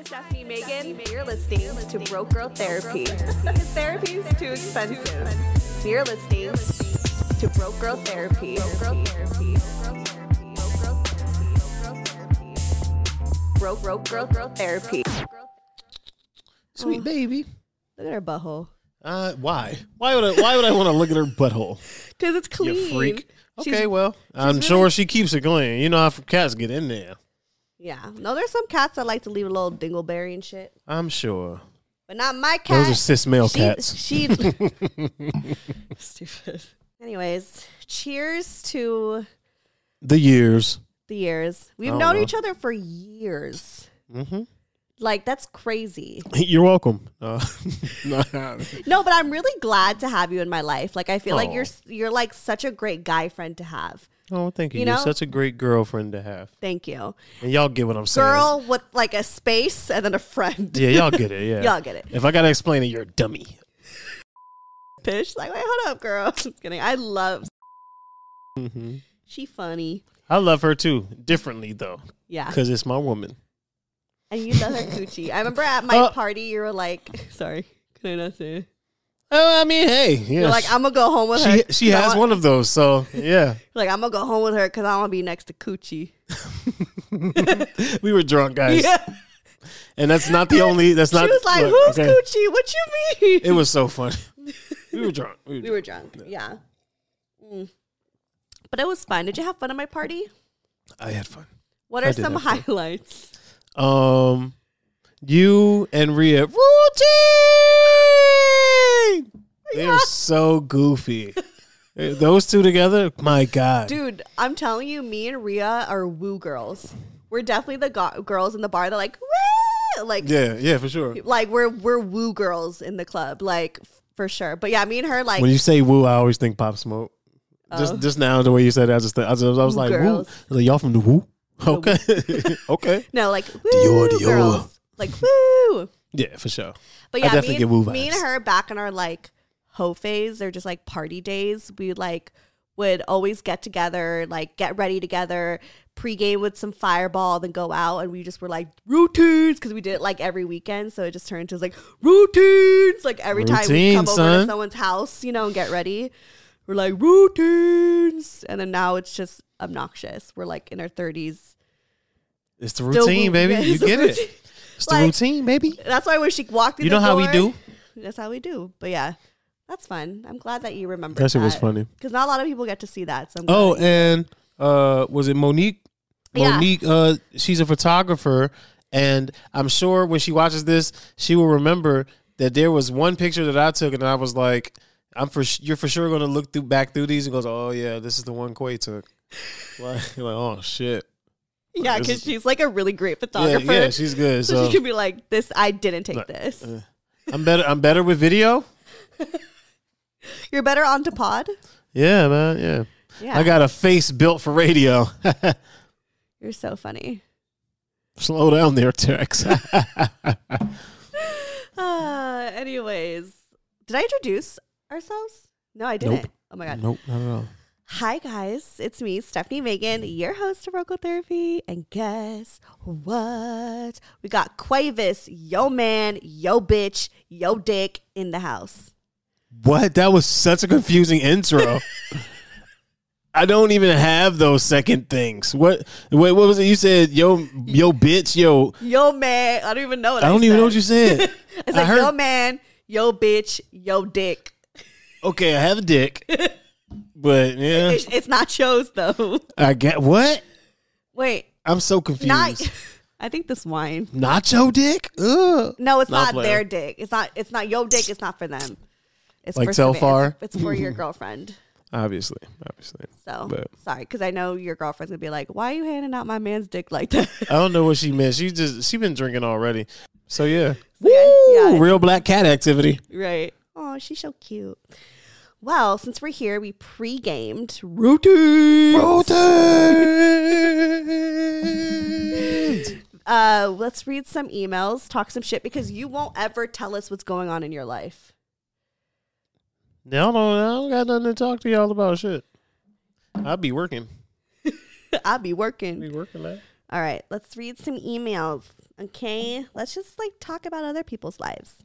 Hi, this is Stephanie Megan. You're listening to Broke Girl Therapy. Because therapy is too expensive. You're listening to Broke Girl Therapy. Broke, broke girl, girl therapy. Sweet baby. Look at her butthole. Uh, why? Why would I? Why would I want to look at her butthole? Because it's clean. You freak. She's- Okay, well, I'm really- sure she keeps it clean. You know how cats get in there. Yeah. No, there's some cats that like to leave a little dingleberry and shit. I'm sure. But not my cat. Those are cis male she, cats. She stupid. Anyways, cheers to The years. the years. We've known well. each other for years. hmm Like that's crazy. You're welcome. Uh, no, No, but I'm really glad to have you in my life. Like I feel like you're you're like such a great guy friend to have. Oh, thank you. You You are such a great girlfriend to have. Thank you. And y'all get what I'm saying. Girl with like a space and then a friend. Yeah, y'all get it. Yeah. Y'all get it. If I gotta explain it, you're a dummy. Pish. Like, wait, hold up, girl. Just kidding. I love hmm she funny. I love her too, differently though, Yeah. because it's my woman. And you love her coochie. I remember at my Uh, party you were like sorry, can I not say it? Oh, I mean, hey, yeah. You're like, I'm gonna go home with her. she has want- one of those, so yeah. Like, I'm gonna go home with her because I want to be next to Coochie. we were drunk, guys, Yeah. and that's not the only. That's not. she was like, look, "Who's okay. Coochie? What you mean?" It was so funny. We were drunk. We were we were drunk. Yeah. Mm. But it was fun. Did you have fun at my party? I had fun. What are some have fun. highlights? Um, you and Rhea routine. They are so goofy. Those two together, my God. Dude, I'm telling you, me and Rhea are woo girls. We're definitely the go- girls in the bar. They're like, woo! Like, Yeah, yeah, for sure. like we're we're woo girls in the club, like for sure. But yeah, me and her like When you say woo, I always think Pop Smoke. Just Oh. just now, the way you said that, I just, I was, I was Woo like, girls. woo. I was like, y'all from the woo? Okay, okay. no, like woo Dior, Dior. girls, like woo. Yeah, for sure. But I yeah, definitely me, get woo and, me and her back in our like hoe phase or just like party days, we like would always get together, like get ready together, pregame with some fireball, then go out, and we just were like routines because we did it like every weekend. So it just turned to like routines, like every time we come Routines, over to someone's house, you know, and get ready. We're like routines, and then now it's just obnoxious. We're like in our thirties. It's the routine, baby. Yeah, you get routine. it. It's the Like- routine, baby. That's why when she walked through You the know how we do? That's how we do. But yeah, that's fun. I'm glad that you remember. That shit was funny. because not a lot of people get to see that. So Oh, and uh, was it Monique? Yeah. Monique, uh, she's a photographer, and I'm sure when she watches this, she will remember that there was one picture that I took, and I was like, "I'm for sh- you're for sure going to look through back through these," and goes, "Oh yeah, this is the one Quay took." like, like, oh shit, yeah, because she's like a really great photographer. yeah, she's good. so, So, she could be like, "This, I didn't take this. uh, I'm better. I'm better with video. You're better on to pod." Yeah, man. Yeah, Yeah, I got a face built for radio. You're so funny. Slow down there, Tex. Uh, anyways, did I introduce ourselves? No, I didn't. Nope. Oh my god. nope, not at all. Hi guys, it's me, Stephanie Megan, your host of Broke Girl Therapy, and guess what? We got Quavis, yo man, yo bitch, yo dick in the house. What? That was such a confusing intro. I don't even have those second things. What? Wait, what was it? You said yo, yo, bitch, yo. Yo man, I don't even know what I I, don't even know what said. you said. It's I like heard- yo man, yo bitch, yo dick. Okay, I have a dick, but yeah, It's, it's not shows though. I get what? Wait, I'm so confused. not. I think this wine. Nacho dick? Ugh. No, it's Not not player. their dick. It's not. It's not yo dick. It's not for them. It's Like for so Savannah. far? It's, it's for your girlfriend. Obviously, obviously. So But- sorry, because I know your girlfriend's gonna be like, "Why are you handing out my man's dick like that?" I don't know what she meant. She just she been drinking already. So yeah, yeah, Woo! yeah, it's- real black cat activity. Right. Oh, she's so cute. Well, since we're here, we pre-gamed routine. Uh, let's read some emails, talk some shit because you won't ever tell us what's going on in your life. Y'all don't, I don't got nothing to talk to y'all about shit. I'll be working. I'll be working. Be working, man. All right, let's read some emails. Okay, let's just like talk about other people's lives.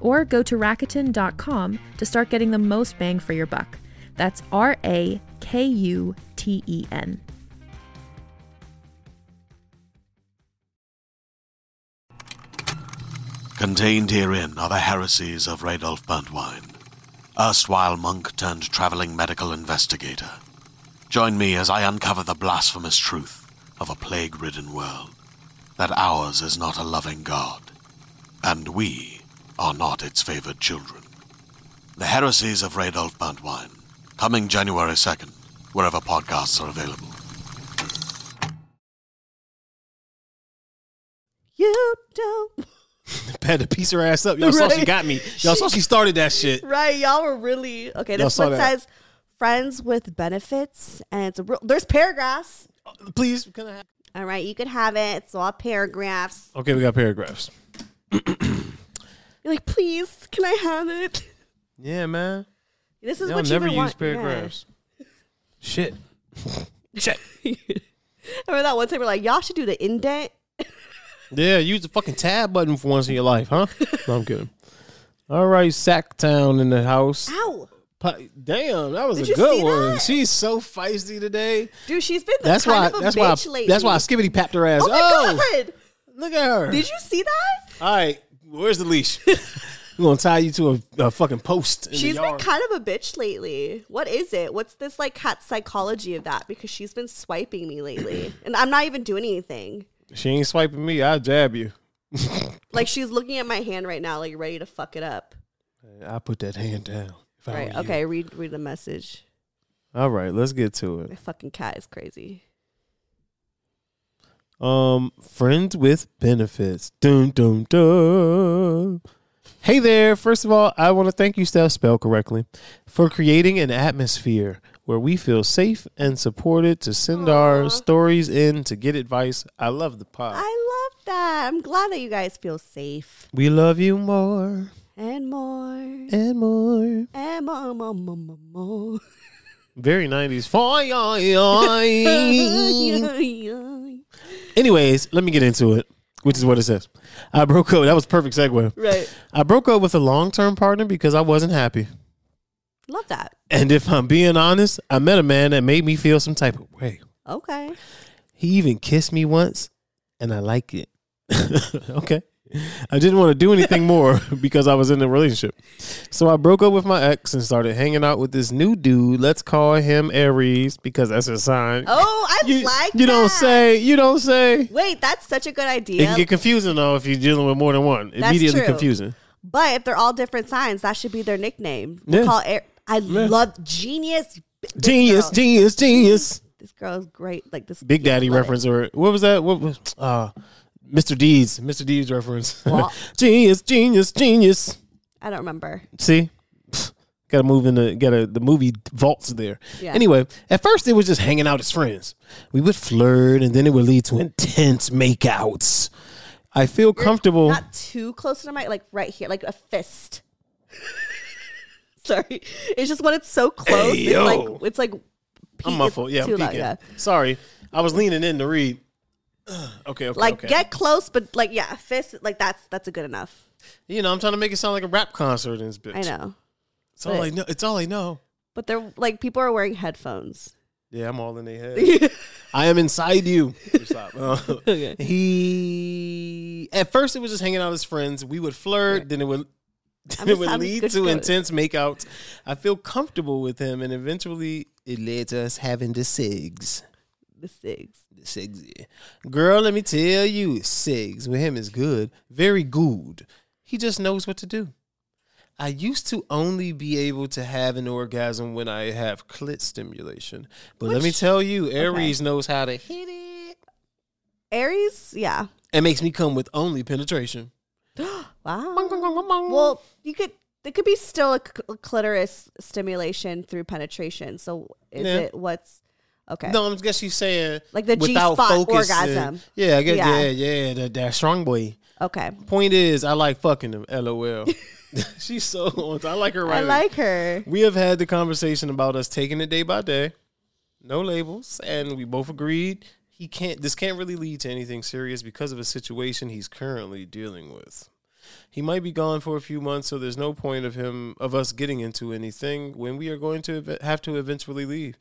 Or go to Rakuten.com to start getting the most bang for your buck. That's R A K U T E N. Contained herein are the heresies of Radolf Burntwine, erstwhile monk turned traveling medical investigator. Join me as I uncover the blasphemous truth of a plague ridden world that ours is not a loving God, and we are not its favored children. The heresies of Radolf Burntwine, coming January 2nd, wherever podcasts are available. You don't. Had to piece her ass up. Y'all saw she got me. Y'all saw she started that shit. Right, y'all were really okay. Y'all This saw one that. says friends with benefits, and it's a real. There's paragraphs. Please, can I have? All right, you can have it. It's all paragraphs. Okay, we got paragraphs. You're like, please, can I have it? Yeah, man. This is what Y'all what never you use want. paragraphs. Shit. Shit. Yeah. Remember that one time we're like, y'all should do the indent. Yeah, use the fucking tab button for once in your life, huh? No, I'm kidding. All right, Sactown in the house. Ow, Damn, that was Did a good one. that? She's so feisty today. dude, she's been the That's kind why. That's why. bitch lately. That's why I skibbity papped her ass. Oh my god! look at her. Did you see that? All right, where's the leash? We're gonna tie you to a, a fucking post. In She's the been kind of a bitch lately. What is it? What's this like cat psychology of that? Because she's been swiping me lately, and I'm not even doing anything. She ain't swiping me. I'll jab you. Like she's looking at my hand right now, like ready to fuck it up. I put that hand down. if Right? were you. Okay. Read read the message. All right, let's get to it. My fucking cat is crazy. Um, friends with benefits. Dun dun dun. Hey there. First of all, I want to thank you, Steph, spell correctly, for creating an atmosphere where we feel safe and supported to send our stories in to get advice. I love the pod. I love that. I'm glad that you guys feel safe we love you more and more and more. and more, more, more, more, more. Very 90s. Foy, yoy, yoy. Anyways, let me get into it, which is what it says. I broke up. That was perfect segue. right. I broke up with a long term partner because I wasn't happy. Love that. And if I'm being honest, I met a man that made me feel some type of way. Okay. He even kissed me once, and I like it. okay. I didn't want to do anything more because I was in a relationship. So I broke up with my ex and started hanging out with this new dude. Let's call him Aries because that's his sign. Oh, I you, like you don't say. You don't say. Wait, that's such a good idea. It can get confusing though if you're dealing with more than one. Immediately true. confusing. but if they're all different signs, that should be their nickname. We'll Yeah. call Air- I love genius. Genius, genius, genius. This girl is great. Like this Big Daddy love it. reference or what was that? What was uh Mr. Deeds Mr. Deeds reference? What? genius, genius, genius. I don't remember. See, got to move in the got to the movie vaults there. Yeah. Anyway, at first it was just hanging out as friends. We would flirt, and then it would lead to intense makeouts. I feel comfortable. Not too close to the mic, like right here, like a fist. Sorry, it's just when it's so close. Hey, it's like it's like. I'm muffled. Yeah, I'm too loud, yeah. Sorry, I was leaning in to read. okay, okay, Like okay. get close, but like yeah, fist. Like that's that's a good enough. you know, I'm trying to make it sound like a rap concert in this bitch. I know, It's all I know. It's all I know. but they're like people are wearing headphones. Yeah, I'm all in their head. I am inside you. Stop. Uh, okay. he at first it was just hanging out as friends. We would flirt, then it would then it would I'm lead to intense makeouts. I feel comfortable with him, and eventually it led to us having the sigs. The six. Sigs. Girl, let me tell you, sigs with him is good, very good. He just knows what to do. I used to only be able to have an orgasm when I have clit stimulation, but let me tell you, Aries knows how to hit it. Aries, yeah. It makes me come with only penetration. Wow. Well, you could. There could be still a clitoris stimulation through penetration. So is Yeah. it what's okay? No, I guess she's saying Like the without G-spot focusing. orgasm. Yeah, I guess Yeah. yeah, yeah, that, that strong boy. Okay. Point is, I like fucking him. LOL. she's so on. I like her. Right. I like her. We have had the conversation about us taking it day by day, no labels, and we both agreed he can't. This can't really lead to anything serious because of a situation he's currently dealing with. He might be gone for a few months, so there's no point of him of us getting into anything when we are going to have to eventually leave.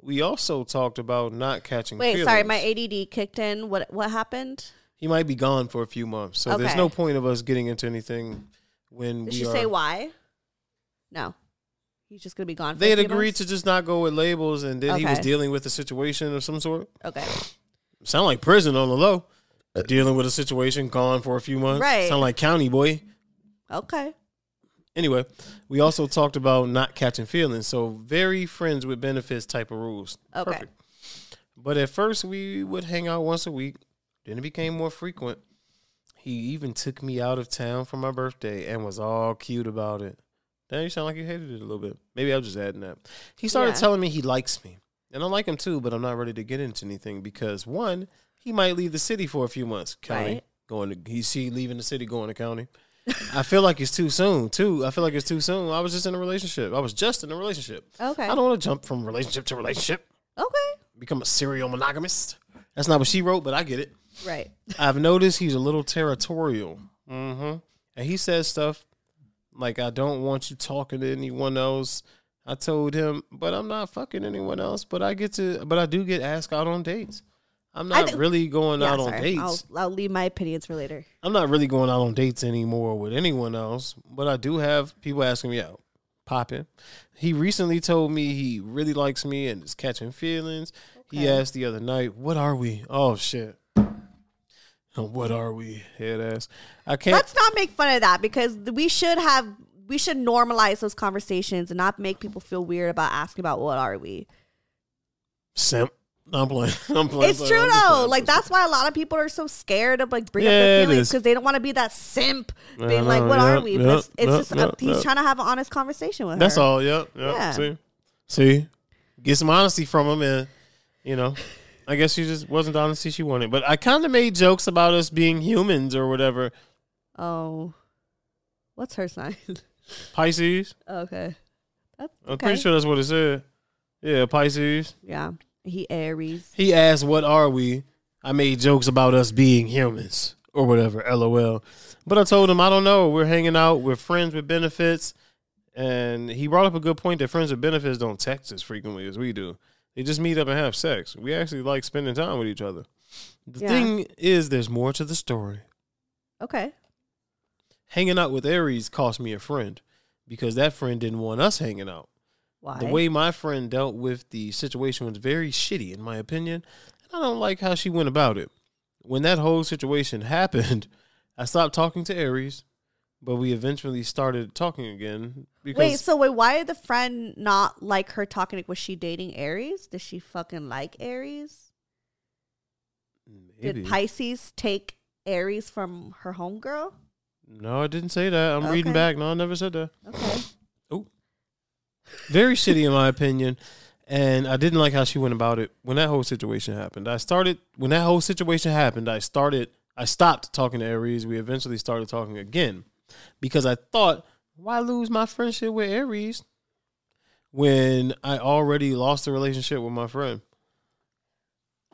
We also talked about not catching. Wait, sorry, my ADD kicked in. What what happened? He might be gone for a few months, so there's no point of us getting into anything when Did we say why? No, he's just gonna be gone. For They had agreed months? to just not go with labels, and then he was dealing with a situation of some sort. Okay. Sound like prison on the low. Dealing with a situation, gone for a few months. Right. Sound like county boy. Okay. Anyway, we also talked about not catching feelings. So very friends with benefits type of rules. Okay. But at first we would hang out once a week. Then it became more frequent. He even took me out of town for my birthday and was all cute about it. Now you sound like you hated it a little bit. Maybe I'm just adding that. He started Yeah. telling me he likes me. And I like him too, but I'm not ready to get into anything because one, he might leave the city for a few months. County. Right. Going to he's see leaving the city, going to county. I feel like it's too soon, too. I feel like it's too soon. I was just in a relationship. I was just in a relationship. Okay. I don't want to jump from relationship to relationship, Okay. become a serial monogamist. That's not what she wrote, but I get it. Right. I've noticed he's a little territorial. Mm-hmm. And he says stuff like, I don't want you talking to anyone else. I told him, but I'm not fucking anyone else. But I get to, but I do get asked out on dates. I'm not really going Yeah, out on dates. I'll I'll leave my opinions for later. I'm not really going out on dates anymore with anyone else, but I do have people asking me out. Popping. He recently told me he really likes me and is catching feelings. He asked the other night, "What are we?" Oh shit. What are we? Head ass. I can't. Let's not make fun of that because we should have we should normalize those conversations and not make people feel weird about asking about what are we. simp. No, I'm playing. I'm playing. It's I'm true though. Like that's why a lot of people are so scared of like bringing Yeah, up their feelings because they don't want to be that simp being like, "What yeah, are we?" But it's, it's just yeah, uh, he's trying to have an honest conversation with her. That's all. Yep. Yeah. See, see, get some honesty from him, and you know, I guess she just wasn't the honesty she wanted. But I kind of made jokes about us being humans or whatever. Oh, what's her sign? Pisces. okay, that's I'm pretty sure that's what it said. Yeah, Pisces. Yeah, he Aries. He asked, "What are we?" I made jokes about us being humans or whatever. LOL. But I told him I don't know. We're hanging out. We're friends with benefits, and he brought up a good point that friends with benefits don't text as frequently as we do. They just meet up and have sex. We actually like spending time with each other. The Yeah. thing is, there's more to the story. Okay, Hanging out with Aries cost me a friend because that friend didn't want us hanging out. Why? The way my friend dealt with the situation was very shitty, in my opinion. And I don't like how she went about it. When that whole situation happened, I stopped talking to Aries, but we eventually started talking again because Wait, so wait, why did the friend not like her talking? Was she dating Aries? Did she fucking like Aries? maybe. Did Pisces take Aries from her homegirl? no, I didn't say that. I'm reading back. No, I never said that. Okay. Very shitty, in my opinion. And I didn't like how she went about it when that whole situation happened. I started when that whole situation happened. I started. I stopped talking to Aries. We eventually started talking again because I thought why lose my friendship with Aries when I already lost the relationship with my friend?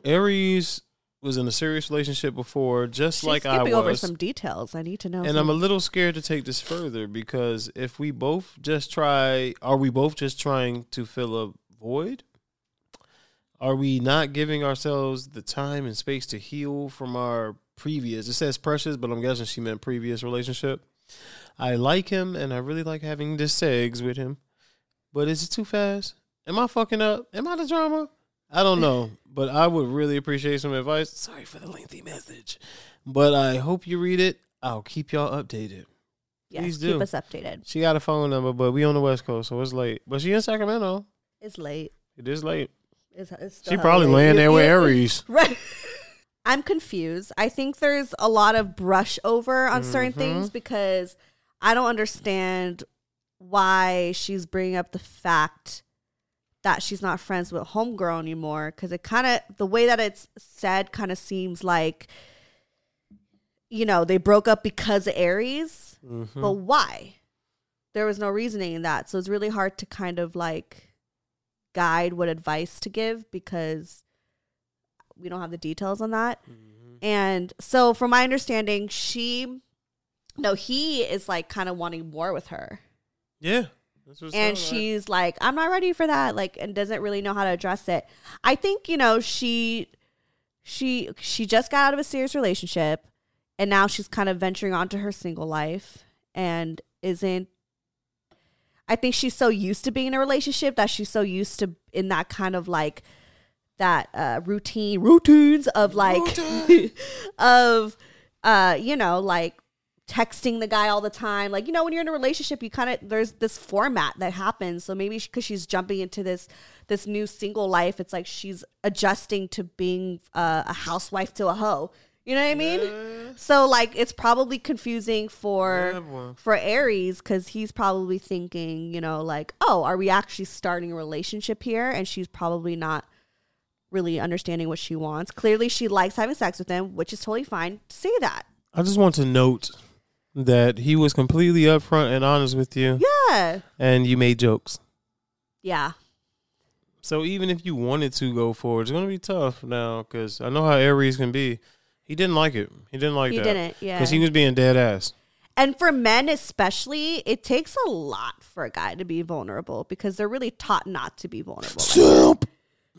Aries was in a serious relationship before, just She's like I was. over some details. I need to know. and I'm a little scared to take this further because if we both just try, are we both just trying to fill a void? Are we not giving ourselves the time and space to heal from our previous? It says precious, but I'm guessing she meant previous relationship. I like him and I really like having the segs with him, but is it too fast? Am I fucking up? Am I the drama? I don't know, but I would really appreciate some advice. Sorry for the lengthy message, but I hope you read it. I'll keep y'all updated. yes, please keep us updated. She got a phone number, but we on the West Coast, so it's late. But she in Sacramento. It's late. It is late. It's, it's still She probably late. laying there with Aries. Right. I'm confused. I think there's a lot of brush over on certain Mm-hmm. things because I don't understand why she's bringing up the fact that she's not friends with homegirl anymore because it kind of the way that it's said kind of seems like you know they broke up because of aries. Mm-hmm. but why? There was no reasoning in that. So it's really hard to kind of like guide what advice to give because we don't have the details on that. And so from my understanding she no he is like kind of wanting more with her. Yeah. And she's like i'm not ready for that like and doesn't really know how to address it. I think you know she she she just got out of a serious relationship and now she's kind of venturing onto her single life and isn't i think she's so used to being in a relationship that she's so used to in that kind of like that uh routine routines of like of uh you know like texting the guy all the time. Like you know when you're in a relationship you kind of there's this format that happens. So maybe because she's jumping into this this new single life it's like she's adjusting to being uh, a housewife to a hoe. You know what i mean? So like it's probably confusing for Yeah, boy. for aries because he's probably thinking you know like oh are we actually starting a relationship here? And she's probably not really understanding what she wants. Clearly she likes having sex with him which is totally fine. To say that. I just want to note that he was completely upfront and honest with you, yeah and you made jokes. yeah So even if you wanted to go forward, it's gonna be tough now because I know how Aries can be. He didn't like it. He didn't like He that. He didn't, yeah. Because he was being dead ass. And for men especially, it takes a lot for a guy to be vulnerable because they're really taught not to be vulnerable. Simp.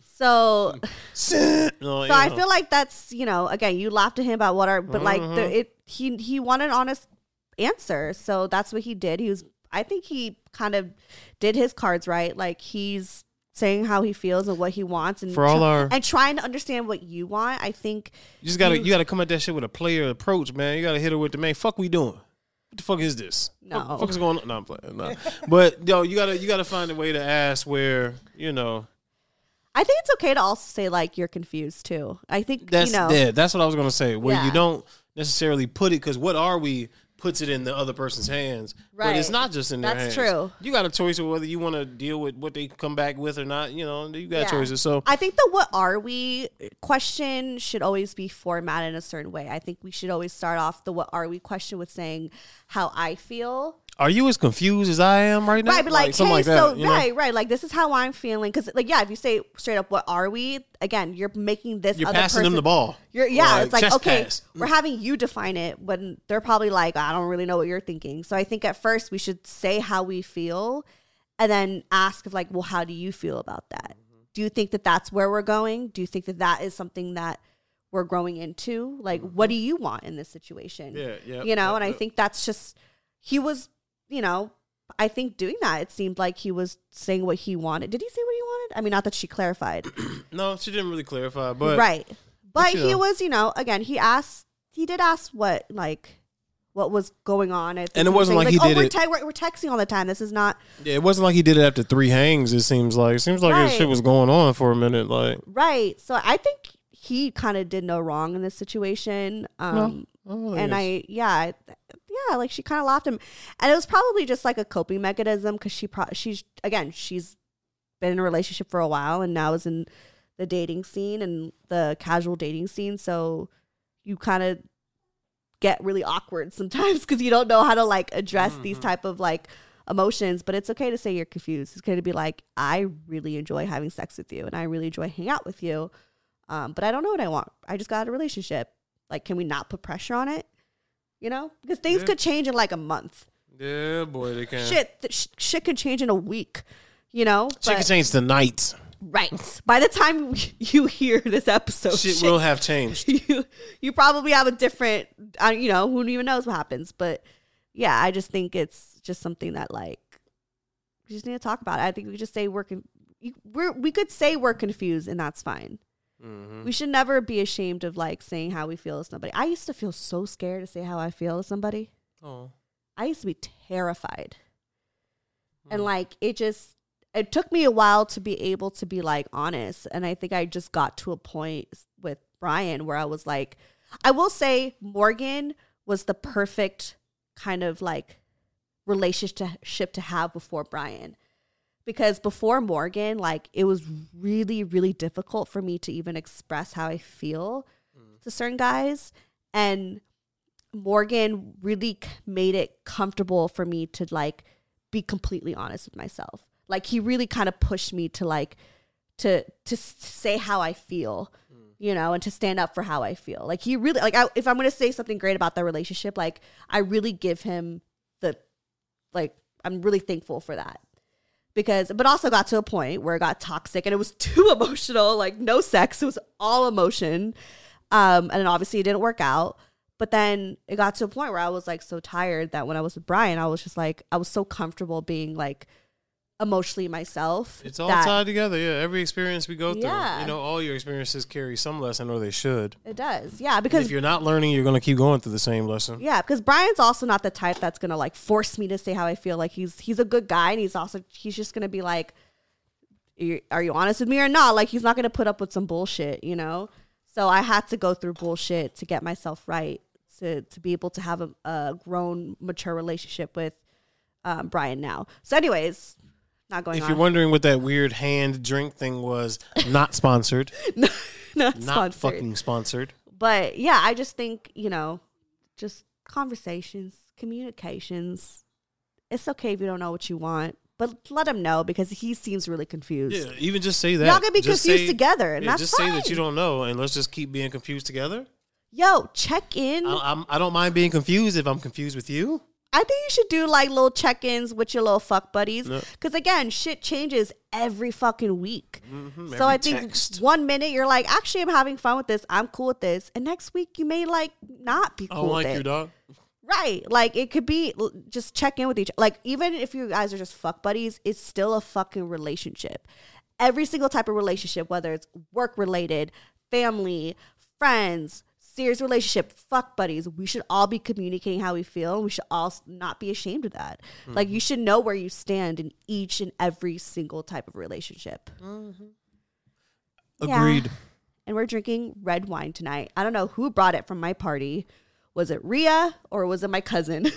So, so I feel like that's you know again you laughed at him about what are but like Mm-hmm. the, it he he wanted honest answer so that's what he did he was I think he kind of did his cards right like he's saying how he feels and what he wants and For all try- our- and trying to understand what you want I think You just gotta You- you, gotta come at that shit with a player approach, man. You gotta hit her with the man. Fuck, we doing? What the fuck is this? No. Fuck, fuck is going on? No, I'm playing. No. but yo, you gotta you gotta find a way to ask where you know I think it's okay to also say like you're confused too I think that's you know yeah, that's what I was gonna say. Where Yeah. you don't necessarily put it because what are we puts it in the other person's hands, but it's not just in their hands. That's hands. true. You got a choice of whether you want to deal with what they come back with or not. You know, you got Yeah. choices. So I think the what are we question should always be formatted in a certain way. I think we should always start off the what are we question with saying how I feel. Are you as confused as I am right now? Right, but like, something hey, like that, so you know? right, right, like this is how I'm feeling because, like, yeah, if you say straight up, "What are we?" Again, you're making this. You're other passing them person- the ball. You're yeah, Like, it's like okay, pass. we're having you define it when they're probably like, I don't really know what you're thinking. So I think at first we should say how we feel, and then ask if like, well, how do you feel about that? Do you think that that's where we're going? Do you think that that is something that we're growing into? Like, what do you want in this situation? Yeah, yeah, You know, yeah, and I think that's just he was, you know. I think doing that, it seemed like he was saying what he wanted. Did he say what he wanted? I mean, not that she clarified. No, she didn't really clarify, but right but, you he know. was you know again he asked he did ask what like what was going on I think And it was wasn't saying, like he oh did we're, it- te- we're, we're texting all the time this is not Yeah, it wasn't like he did it after three hangs. It seems like it seems like Right. shit was going on for a minute. Like right so i think he kind of did no wrong in this situation um I don't and it's- i yeah I, yeah like she kind of laughed him and it was probably just like a coping mechanism because she pro- she's again she's been in a relationship for a while and now is in the dating scene and the casual dating scene so you kind of get really awkward sometimes because you don't know how to like address these type of like emotions but it's okay to say you're confused. It's okay to be like i really enjoy having sex with you and i really enjoy hanging out with you um, but i don't know what i want. I just got out of a relationship. Like can we not put pressure on it you know because things Yeah. could change in like a month Yeah, boy, they can. shit th- sh- shit could change in a week you know Shit can But- change tonight. right by the time you hear this episode Shit will have changed. you you probably have a different uh, you know who even knows what happens but yeah i just think it's just something that like we just need to talk about it. i think we could just say we're, con- we're we could say we're confused and that's fine Mm-hmm. we should never be ashamed of like saying how we feel to somebody. I used to feel so scared to say how i feel to somebody. Oh, i used to be terrified. And Hmm. like it just it took me a while to be able to be like honest. And i think i just got to a point with brian where i was like i will say morgan was the perfect kind of like relationship to have before brian because before morgan like it was really really difficult for me to even express how i feel mm. to certain guys and morgan really made it comfortable for me to like be completely honest with myself. Like he really kind of pushed me to like to to say how I feel, mm. you know, and to stand up for how I feel. Like he really like I, if I'm going to say something great about the relationship, like I really give him the like I'm really thankful for that. Because but also got to a point where it got toxic and it was too emotional, like no sex, it was all emotion. Um and obviously it didn't work out. But then it got to a point where I was like so tired that when I was with Brian, I was just like I was so comfortable being like emotionally myself. it's all that tied together. Yeah, every experience we go through. Yeah. You know, all your experiences carry some lesson, or they should. It does. Yeah, And because if you're not learning, you're gonna keep going through the same lesson. yeah, because Brian's also not the type that's gonna like force me to say how I feel. Like he's he's a good guy, and he's also he's just gonna be like, "Are you honest with me or not?" Like he's not gonna put up with some bullshit, you know. So I had to go through bullshit to get myself right to to be able to have a, a grown, mature relationship with um, Brian now. So, anyways, not going If on. you're wondering what that weird hand drink thing was, not sponsored, not not sponsored. fucking sponsored. but yeah, I just think, you know, just conversations, communications. It's okay if you don't know what you want, but let him know because he seems really confused. Yeah, even just say that. Y'all gonna be Just confused say- together, and yeah, that's just fine. say that you don't know, and let's just keep being confused together. Yo, check in. I, I'm, I don't mind being confused if I'm confused with you. I think you should do like little check-ins with your little fuck buddies. Because again, shit changes every fucking week. Mhm, so I think text. one minute you're like, actually, I'm having fun with this. I'm cool with this, and next week you may like not be I cool don't with like it. you, dog. Right. Like it could be just check in with each like even if you guys are just fuck buddies, it's still a fucking relationship. Every single type of relationship, whether it's work related, family, friends, serious relationship, fuck buddies, we should all be communicating how we feel and we should all not be ashamed of that. Like you should know where you stand in each and every single type of relationship. Yeah. Agreed. And we're drinking red wine tonight. I don't know who brought it from my party. Was it Ria or was it my cousin?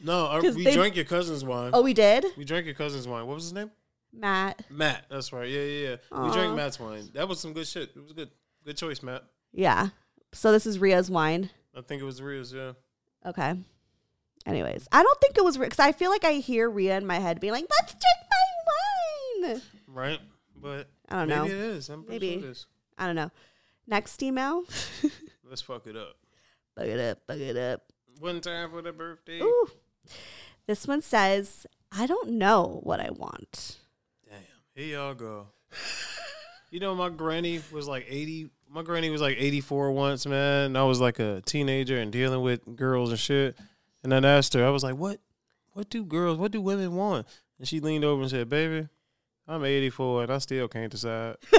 No, uh, 'Cause we they- drank your cousin's wine. oh, we did? We drank your cousin's wine. What was his name? Matt. Matt. That's right. Yeah, yeah, yeah. We drank Matt's wine. That was some good shit. It was good. Good choice, Matt. Yeah. So this is Ria's wine. I think it was Ria's. Yeah. Okay. Anyways, I don't think it was because I feel like I hear Ria in my head being like, "Let's drink my wine." Right. But I don't know. maybe it is. I'm Maybe. sure it is. I don't know. Next email. Let's fuck it up. Bug it up. Bug it up. One time for the birthday. Ooh. This one says, "I don't know what I want." Damn. Here y'all go. you know, my granny was like 80. My granny was like 84 once, man. And I was like a teenager and dealing with girls and shit. And I asked her, I was like, what? What do girls, what do women want? And she leaned over and said, baby, I'm 84 and I still can't decide.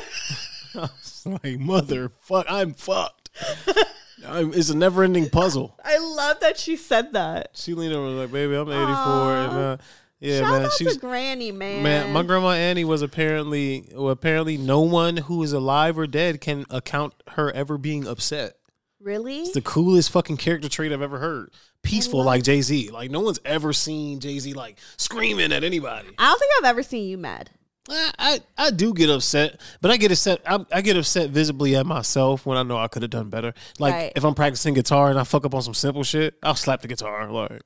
I was like, mother, fuck, I'm fucked. I'm, it's a never ending puzzle. I love that she said that. She leaned over and was like, baby, I'm 84. Aw. And, uh, yeah, Shout man. out She to was, Granny, man. Man, my grandma Annie was apparently well, apparently no one who is alive or dead can account her ever being upset. really? It's the coolest fucking character trait I've ever heard. Peaceful like Jay Z. Like no one's ever seen Jay Z like screaming at anybody. I don't think I've ever seen you mad. I, I I do get upset, but I get upset. I, I get upset visibly at myself when I know I could have done better. Like Right. if I'm practicing guitar and I fuck up on some simple shit, I'll slap the guitar. Like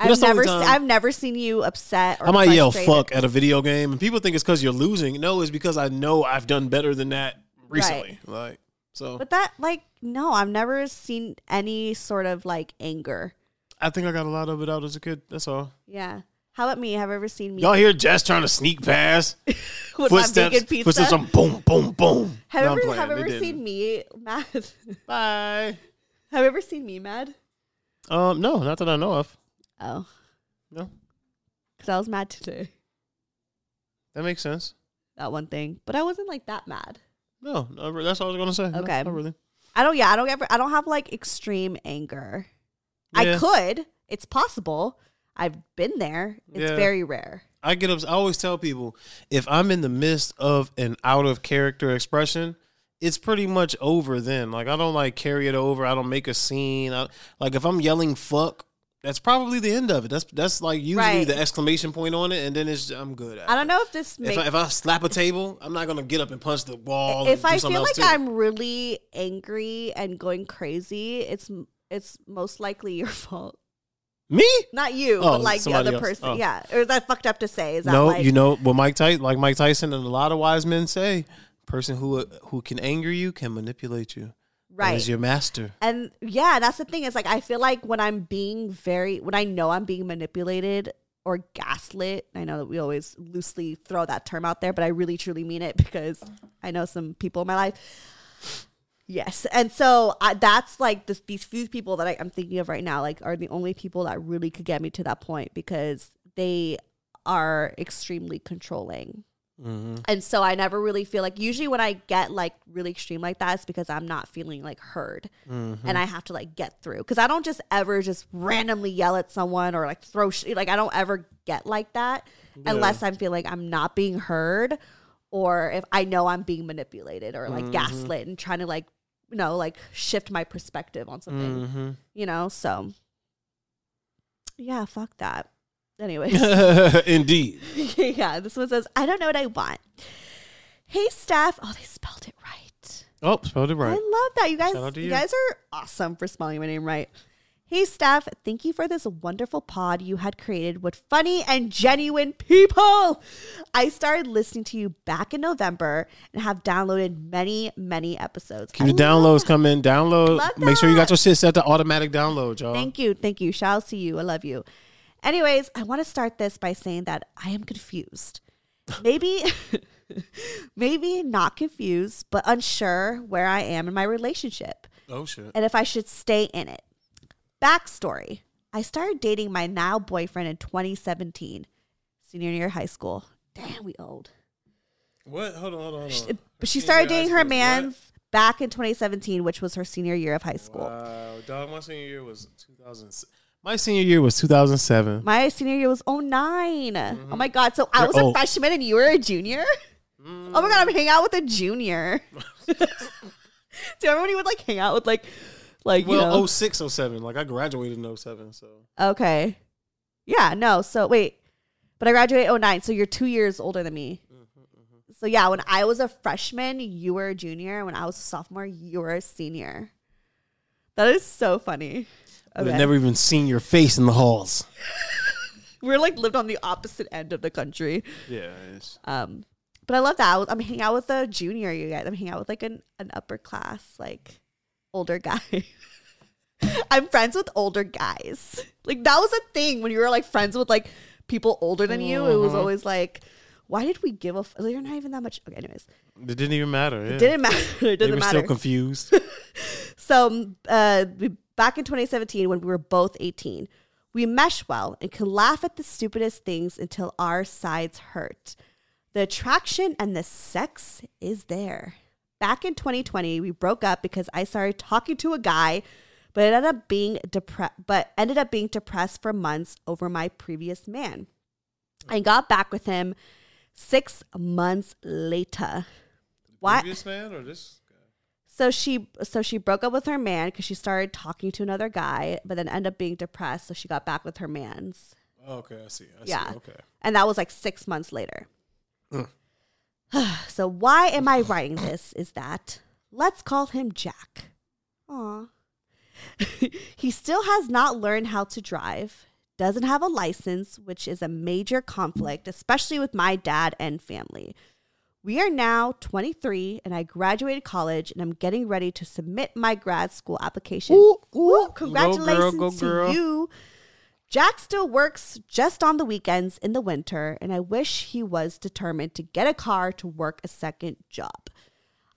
I've never, se- I've never seen you upset. Or I might yell "fuck" at a video game, and people think it's because you're losing. No, it's because I know I've done better than that recently. Like so, But that, like, no, I've never seen any sort of like anger. I think I got a lot of it out as a kid. That's all. Yeah. How about me? Have you ever seen me Y'all hear Jess trying to sneak past with my footsteps? vegan pizza? Footsteps on boom, boom, boom. have No, you ever, playing. have ever seen me mad? Bye. Have you ever seen me mad? Um, no, not that I know of. Oh, No, because I was mad today. that makes sense. That one thing, but I wasn't like that mad. No, no, that's all I was gonna say. No, Okay. not really. I don't. Yeah, I don't ever. I don't have like extreme anger. I could. It's possible. I've been there. It's Yeah. very rare. I get up. I always tell people if I'm in the midst of an out of character expression, it's pretty much over. Then, like, I don't like carry it over. I don't make a scene. I, like, if I'm yelling "fuck," that's probably the end of it. That's that's like usually Right. the exclamation point on it, and then it's I'm good. I don't know if this If. I, if I slap a table, I'm not gonna get up and punch the wall. if I feel like too. I'm really angry and going crazy, it's it's most likely your fault. me, Not you, Oh, but like the other else. person. Oh. Yeah. Or is that fucked up to say? Is that no, like you know what Mike Tyson, like Mike Tyson, and a lot of wise men say, person who who can anger you can manipulate you. Right? is your master. And yeah, that's the thing. Is like I feel like when I'm being very when I know I'm being manipulated or gaslit, I know that we always loosely throw that term out there, but I really truly mean it because I know some people in my life. Yes, and so I, that's like this, these few people that I, I'm thinking of right now, like are the only people that really could get me to that point because they are extremely controlling. Mm-hmm. And so I never really feel like usually when I get like really extreme like that, it's because I'm not feeling like heard mm-hmm. and I have to like get through. Cause I don't just ever just randomly yell at someone or like throw sh- like I don't ever get like that unless I'm feeling like I'm not being heard or if I know I'm being manipulated or like mm-hmm. gaslit and trying to like, you know, like shift my perspective on something, Mm-hmm. you know? So yeah, fuck that. Anyways. Indeed. yeah, this one says, I don't know what I want. Hey, staff. Oh, they spelled it right. Oh, spelled it right. I love that. You guys, Shout out to you you. guys are awesome for spelling my name right. Hey, staff. Thank you for this wonderful pod you had created with funny and genuine people. I started listening to you back in November and have downloaded many, many episodes. Keep I the love downloads coming. Download. Make sure you got your shit set to automatic download, y'all. Thank you. Thank you. Out to you. I love you. Anyways, I want to start this by saying that I am confused. Maybe, maybe not confused, but unsure where I am in my relationship oh shit. and if I should stay in it. Backstory I started dating my now boyfriend in 2017, senior year of high school. Damn, we old. What? Hold on, hold on, hold on. But she Senior started dating her man what? back in 2017, which was her senior year of high school. Wow, dog. My senior year was 2000. My senior year was 2007. My senior year was 9 Mm-hmm. Oh my god! So I You're was a freshman and you were a junior. Mm. Oh my god! I'm hanging out with a junior. Do you remember when you would like hang out with like, like you Well, know? 06, 07. Like I graduated in 07, so okay, yeah, no. So wait, but I graduated 09, so you're two years older than me. Mm-hmm, So yeah, when I was a freshman, you were a junior. When I was a sophomore, you were a senior. That is so funny. I've never even seen your face in the halls. We're like lived on the opposite end of the country. Yeah, Um, but I love that. I was- I'm hanging out with a junior, you guys. I'm hanging out with like an, an upper class, like older guy. I'm friends with older guys. Like that was a thing when you were like friends with like people older than you. It was always like, why did we give a? F- like, you're not even that much. Okay, anyways, it didn't even matter. Yeah. it didn't matter. It they doesn't were matter. still confused. So, um, uh, we- back in 2017, when we were both 18, we mesh well and can laugh at the stupidest things until our sides hurt. The attraction and the sex is there. Back in 2020, we broke up because I started talking to a guy, but ended up being depressed. But ended up being depressed for months over my previous man. I got back with him six months later. Why? Previous man or this? So she so she broke up with her man because she started talking to another guy, but then ended up being depressed. So she got back with her man's, Oh, okay, I see. I Yeah. see. Okay. and that was like six months later. so why am I writing this? Is that let's call him Jack. Aw. he still has not learned how to drive, doesn't have a license, which is a major conflict, especially with my dad and family. We are now 23 and I graduated college and I'm getting ready to submit my grad school application. Ooh, Ooh, congratulations go girl. to you. Jack still works just on the weekends in the winter, and I wish he was determined to get a car to work a second job.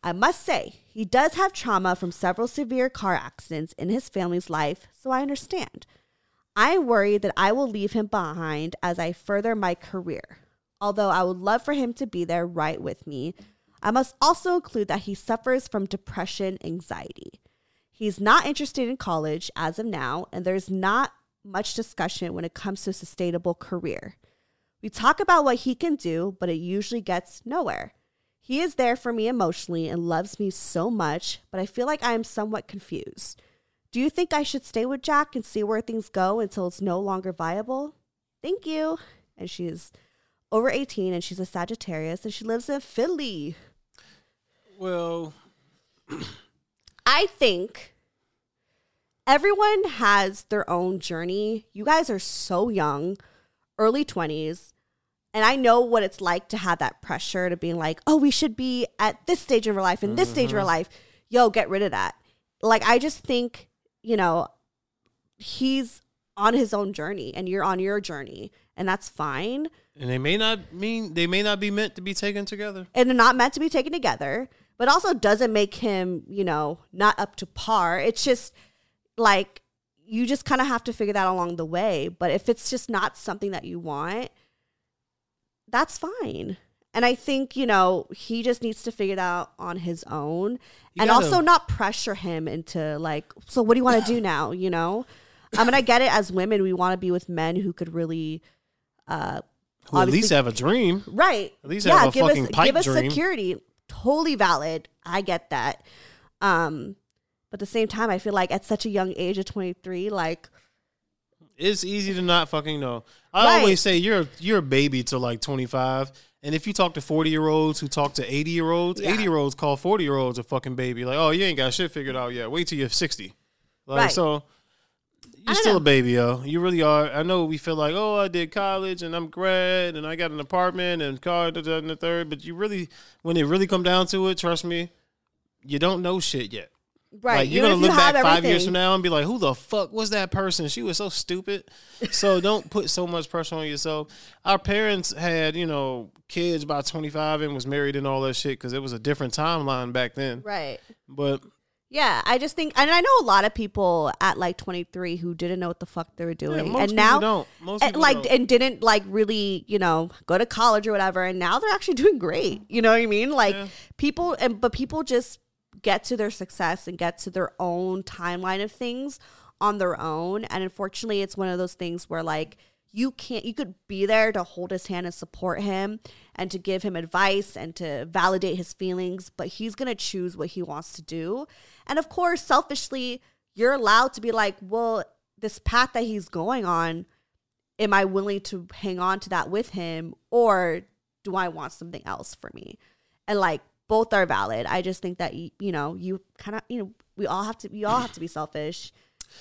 I must say, he does have trauma from several severe car accidents in his family's life, so I understand. I am worried that I will leave him behind as I further my career. Although I would love for him to be there right with me, I must also include that he suffers from depression anxiety. He's not interested in college as of now, and there's not much discussion when it comes to a sustainable career. We talk about what he can do, but it usually gets nowhere. He is there for me emotionally and loves me so much, but I feel like I am somewhat confused. Do you think I should stay with Jack and see where things go until it's no longer viable? Thank you. And she's over 18 and she's a Sagittarius and she lives in Philly. Well, I think everyone has their own journey. You guys are so young, early 20s. And I know what it's like to have that pressure to being like, oh, we should be at this stage of our life and this stage of our mm-hmm. life. Yo, get rid of that. Like, I just think, you know, he's on his own journey and you're on your journey, and that's fine. and they may not mean they may not be meant to be taken together. and they're not meant to be taken together, but also doesn't make him, you know, not up to par. It's just like you just kind of have to figure that along the way. But if it's just not something that you want, that's fine. And I think, you know, he just needs to figure it out on his own You and gotta- also not pressure him into like, so what do you want to do now? You know? I mean, I get it as women, we want to be with men who could really, uh, Who at least have a dream. Right. At least have a give fucking us pipe give us dream. security. Totally valid. I get that. Um, but at the same time, I feel like at such a young age of twenty three, like It's easy to not fucking know. I Right. always say you're you're a baby to like 25, and if you talk to 40 year olds who talk to 80 year olds, Yeah. 80 year olds call 40 year olds a fucking baby. Like, oh, you ain't got shit figured out yet. Wait till you're 60. Like, Right. so you're still know. a baby, yo. You really are. I know we feel like, oh, I did college and I'm grad and I got an apartment and car and the third, but you really, when it really come down to it, trust me, you don't know shit yet. right. Like you're even gonna look back have five years from now and be like, "Who the fuck was that person? She was so stupid." so don't put so much pressure on yourself. Our parents had, you know, kids by 25 and was married and all that shit because it was a different timeline back then. Right. But Yeah, I just think, and I know a lot of people at like 23 who didn't know what the fuck they were doing, most and now and like don't. and didn't like really, you know, go to college or whatever, and now they're actually doing great. You know what I mean? Like Yeah. people, and but people just get to their success and get to their own timeline of things on their own, and unfortunately, it's one of those things where like you can't you could be there to hold his hand and support him and to give him advice and to validate his feelings but he's going to choose what he wants to do. And of course selfishly you're allowed to be like well this path that he's going on am i willing to hang on to that with him or do i want something else for me? And like both are valid. I just think that you, you know you kind of you know we all have to we all have to be selfish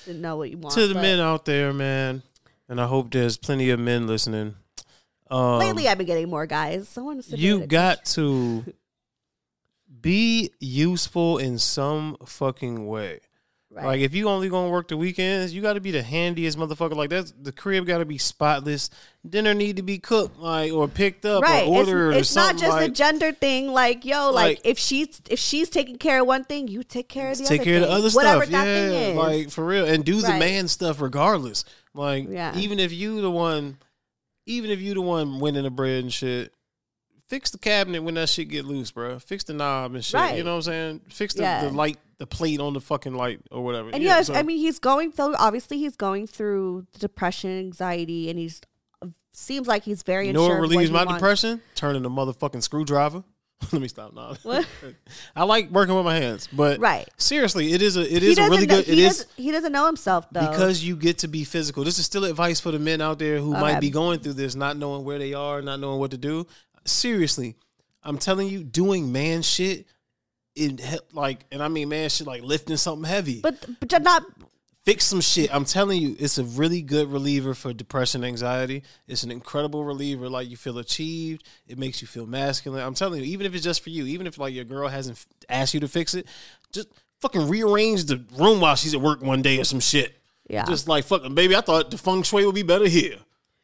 to know what you want to the but- men out there, man, and I hope there's plenty of men listening. Um, Lately, I've been getting more guys. Someone you got to be useful in some fucking way. right. Like if you only gonna work the weekends, you got to be the handiest motherfucker. Like that's the crib got to be spotless. Dinner need to be cooked, like or picked up right. or ordered it's it's or not just like, a gender thing. Like yo, like, Like- if she's if she's taking care of one thing, you take care of the take other care of the other Whatever stuff. that yeah, thing is. like for real, and do the Right. man stuff regardless. Like Yeah. even if you the one, even if you the one winning the bread and shit. Fix the cabinet when that shit get loose, bro. Fix the knob and shit. Right. You know what I'm saying? Fix the, Yeah. the light, the plate on the fucking light or whatever. and yeah, so- I mean he's going through. Obviously, he's going through depression, anxiety, and he's seems like he's very. You know what relieves my wants. depression? Turning a motherfucking screwdriver. Let me stop now. What? I like working with my hands, but Right. seriously, it is a it He is a really know, good. It he is doesn't, he doesn't know himself though. because you get to be physical. This is still advice for the men out there who Okay. might be going through this, not knowing where they are, not knowing what to do. Seriously, I'm telling you, doing man shit, it like, and I mean man shit like lifting something heavy, But but you're not fix some shit. I'm telling you, it's a really good reliever for depression, anxiety. It's an incredible reliever. Like you feel achieved. It makes you feel masculine. I'm telling you, even if it's just for you, even if like your girl hasn't asked you to fix it, just fucking rearrange the room while she's at work one day or some shit. yeah. Just like fucking baby, I thought the feng shui would be better here.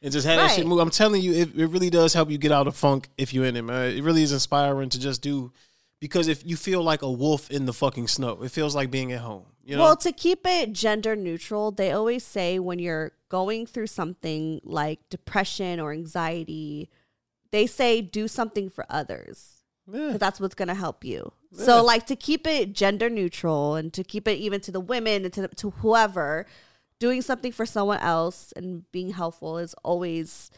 And just have that shit move. I'm telling you, it, it really does help you get out of funk if you're in it, man. It really is inspiring to just do because if you feel like a wolf in the fucking snow, it feels like being at home. You know? Well, to keep it gender neutral, they always say when you're going through something like depression or anxiety, they say do something for others. yeah. that's what's going to help you. So, like, to keep it gender neutral and to keep it even to the women and to, to whoever, doing something for someone else and being helpful is always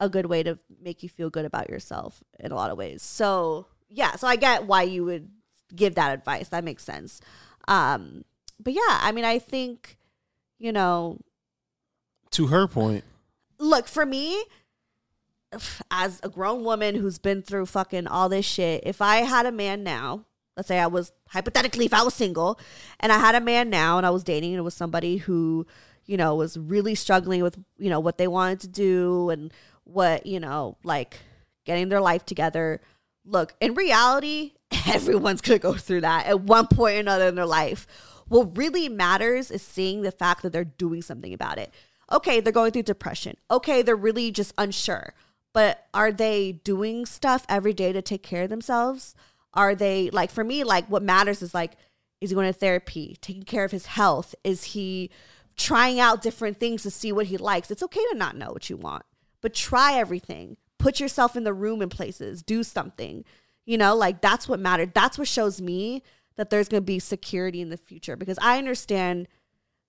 a good way to make you feel good about yourself in a lot of ways. So, yeah, so I get why you would give that advice. That makes sense. Um, but yeah, I mean, I think, you know, to her point, look for me as a grown woman who's been through fucking all this shit if i had a man now let's say i was hypothetically if i was single and i had a man now and i was dating and it was somebody who you know was really struggling with you know what they wanted to do and what you know like getting their life together look in reality everyone's gonna go through that at one point or another in their life what really matters is seeing the fact that they're doing something about it okay, they're going through depression. Okay, they're really just unsure. But are they doing stuff every day to take care of themselves? Are they like for me, like what matters is like, is he going to therapy, taking care of his health? Is he trying out different things to see what he likes? It's okay to not know what you want, but try everything. Put yourself in the room in places, do something. You know, like that's what mattered. That's what shows me that there's going to be security in the future because I understand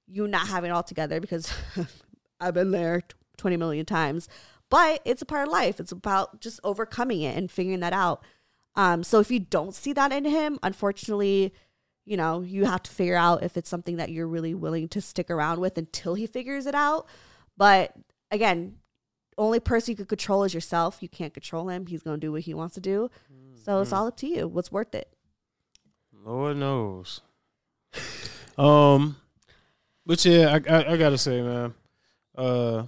you not having it all together because I've been there 20 million times. But it's a part of life. It's about just overcoming it and figuring that out. Um, so if you don't see that in him, unfortunately, you know, you have to figure out if it's something that you're really willing to stick around with until he figures it out. But again, only person you can control is yourself. You can't control him. He's going to do what he wants to do. So it's all up to you. What's worth it? Lord knows. um, but yeah, I, I I gotta say, man, uh,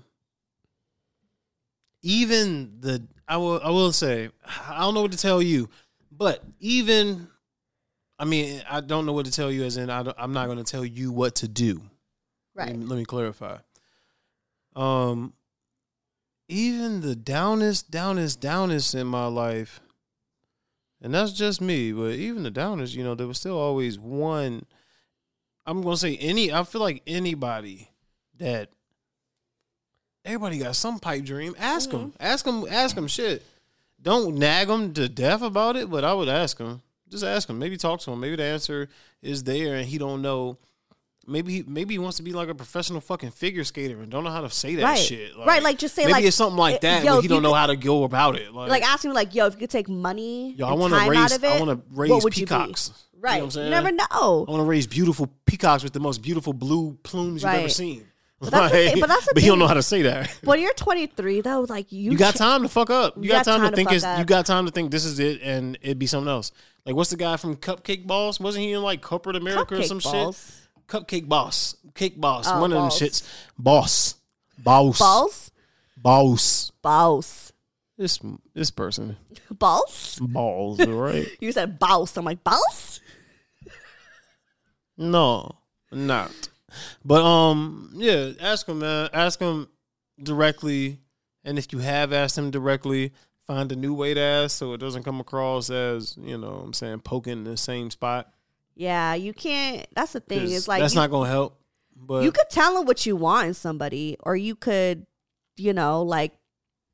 even the I will I will say I don't know what to tell you, but even I mean I don't know what to tell you as in I don't, I'm not going to tell you what to do. Let Right. me, let me clarify. Um, even the downest, downest, downest in my life, and that's just me. But even the downest, you know, there was still always one. I'm gonna say any. I feel like anybody that everybody got some pipe dream. Ask mm-hmm. them. Ask them. Ask them. Shit. Don't nag them to death about it. But I would ask them. Just ask him. Maybe talk to him. Maybe the answer is there, and he don't know. Maybe he maybe he wants to be like a professional fucking figure skater and don't know how to say that Right. shit. Right, like, just say, maybe like, it's something like that. yo, he don't know could- how to go about it. Like, Like asking like, yo, if you could take money, yo, I want to raise. it, I want to raise would you be? peacocks. You know Right. You, never know. I want to raise beautiful peacocks with the most beautiful blue plumes you've ever seen. But that's thing- but that's but he don't know how to say that. When you're 23, though, like you, You got cha- time to fuck up. You, You got, got time, time to to think up. You got time to think this is it, and it'd be something else. Like what's the guy from Cupcake Boss? Wasn't he in like Corporate America or some balls. shit? Cupcake Boss, Cake Boss, Oh, one balls. of them shits. Boss, boss, balls, boss. balls, This this person balls. balls, right? You said balls. I'm like balls. No, not. But um, yeah, ask him, man. Ask him directly, and if you have asked him directly, find a new way to ask so it doesn't come across as you know. I'm saying poking the same spot. Yeah, you can't. That's the thing. It's like that's you, not gonna help. But you could tell him what you want in somebody, or you could, you know, like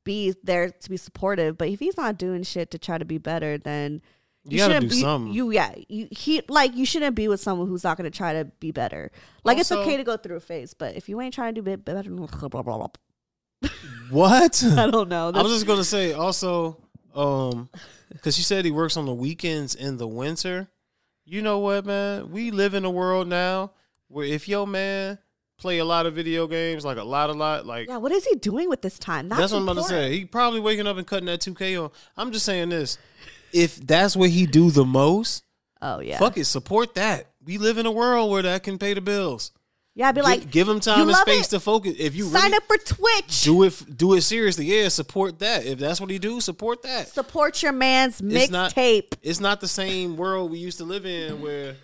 be there to be supportive. But if he's not doing shit to try to be better, then you, gotta shouldn't do be, something. You yeah, you he like you shouldn't be with someone who's not going to try to be better. Like it's okay to go through a phase, but if you ain't trying to do bit better, blah, blah, blah, what? I don't know. I That's- was just gonna say also, um, because you said he works on the weekends in the winter. You know what, man? We live in a world now where if your man play a lot of video games, like a lot, a lot. Like Yeah, what is he doing with this time? That's, that's, what I'm about to say. He probably waking up and cutting that 2K on. I'm just saying this. If that's what he do the most, Oh yeah. fuck it, support that. We live in a world where that can pay the bills. Yeah, I'd be like, give him "You time and space it? to focus. If you sign really up for Twitch. do it, do it seriously. Yeah, support that. If that's what he do, support that. Support your man's It's not- mixtape. It's not the same world we used to live in where.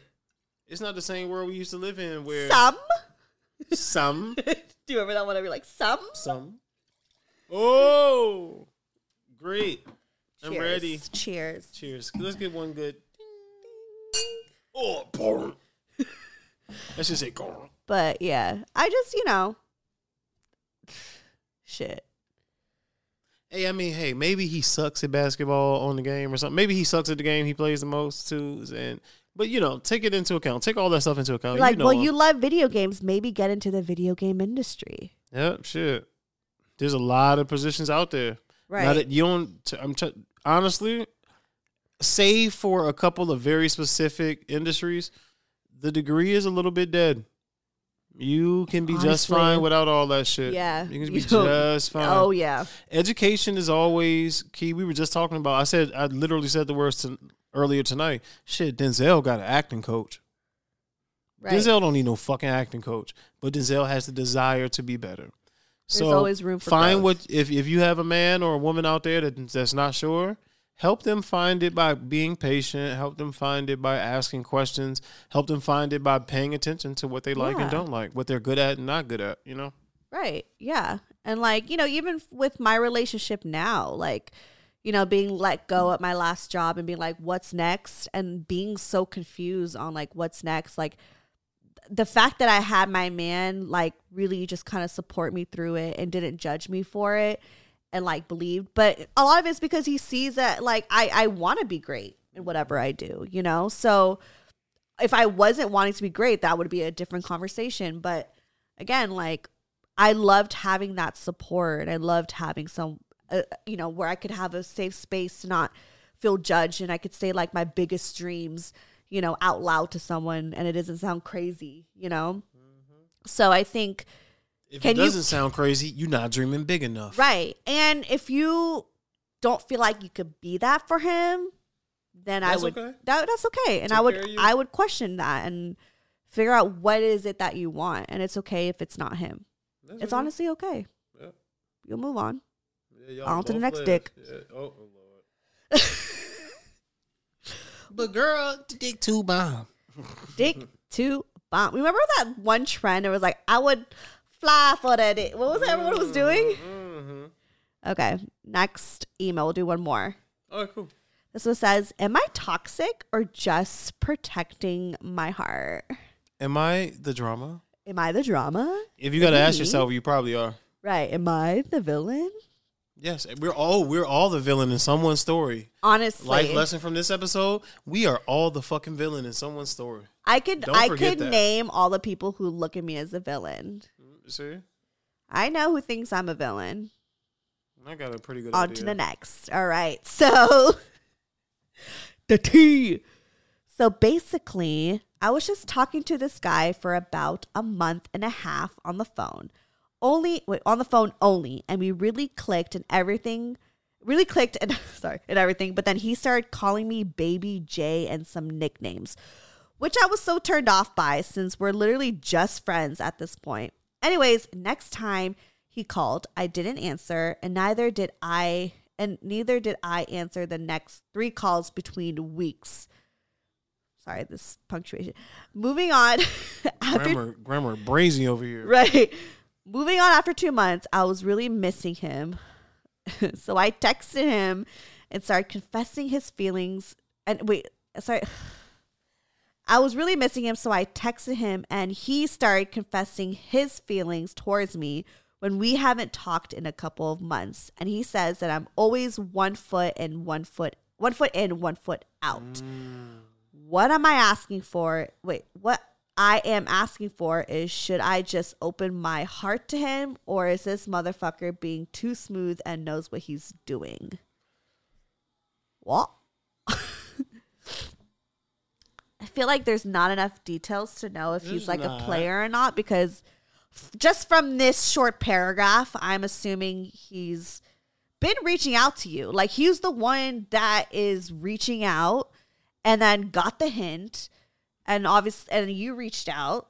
It's not the same world we used to live in where Some. some Do you remember that one? I'd be like, some. some. Oh, great! I'm ready. Cheers. Cheers. Let's get one good. Oh. Let's just say go. But yeah, I just you know, shit. Hey, I mean, hey, maybe he sucks at basketball on the game or something. Maybe he sucks at the game he plays the most too. And but you know, take it into account. Take all that stuff into account. like, you know well, him. you love video games. Maybe get into the video game industry. Yep, shit. There's a lot of positions out there. Right. Now that you don't, t- I'm t- honestly, save for a couple of very specific industries, the degree is a little bit dead. You can be just fine without all that shit. Yeah, you can be don't- just oh, fine. Oh yeah. Education is always key. We were just talking about. I said I literally said the words to, earlier tonight. Shit, Denzel got an acting coach. Right. Denzel don't need no fucking acting coach, but Denzel has the desire to be better. So always room for find growth. what if if you have a man or a woman out there that that's not sure, help them find it by being patient. Help them find it by asking questions. Help them find it by paying attention to what they like and don't like, what they're good at and not good at. You know. Right. Yeah. And like, you know, even with my relationship now, like, you know, being let go at my last job and being like, what's next? And being so confused on like, what's next? Like, the fact that I had my man like really just kind of support me through it and didn't judge me for it and like believed. But a lot of it's because he sees that like I, I want to be great in whatever I do, you know? So if I wasn't wanting to be great, that would be a different conversation. But again, like I loved having that support. I loved having some, uh, you know, where I could have a safe space to not feel judged and I could say like my biggest dreams, you know, out loud to someone and it doesn't sound crazy, you know? So I think, If Can it doesn't sound crazy, you're not dreaming big enough. right. And if you don't feel like you could be that for him, then I would, okay. that, that's okay. And Take I would, care of you. I would question that and figure out what is it that you want. And it's okay if it's not him. That's It's okay. honestly okay. Yeah. You'll move on. Yeah, On to the next live. dick. Yeah. Oh, oh lord. but girl, dick too bomb. Dick to bomb. Remember that one trend? It was like, I would fly for that. What was that everyone was doing? Mm-hmm. Okay. Next email. We'll do one more. All right, cool. This one says, Am I toxic or just protecting my heart? Am I the drama? Am I the drama? If you got to ask yourself, you probably are. Right. Am I the villain? Yes, we're all we're all the villain in someone's story. Honestly, Life lesson from this episode: we are all the fucking villain in someone's story. I could Don't I could that. name all the people who look at me as a villain. See, I know who thinks I'm a villain. I got a pretty good On idea. to the next. All right. So the T. So basically, I was just talking to this guy for about a month and a half on the phone. Only wait, on the phone only, and we really clicked and everything really clicked and sorry, and everything, but then he started calling me baby J and some nicknames, which I was so turned off by since we're literally just friends at this point. Anyways, next time he called, I didn't answer, and neither did I, and neither did I answer the next three calls between weeks. Sorry, this punctuation. Moving on. after grammar, grammar, brazy over here. Right. Moving on after two months, I was really missing him. so I texted him and started confessing his feelings. And wait, sorry. I was really missing him. So I texted him and he started confessing his feelings towards me when we haven't talked in a couple of months. And he says that I'm always one foot in, one foot, one foot in, one foot out. Mm. What am I asking for? Wait, what I am asking for is should I just open my heart to him or is this motherfucker being too smooth and knows what he's doing? What? I feel like there's not enough details to know if he's There's like not. a player or not because just from this short paragraph, I'm assuming he's been reaching out to you. Like he's the one that is reaching out and then got the hint and obviously and you reached out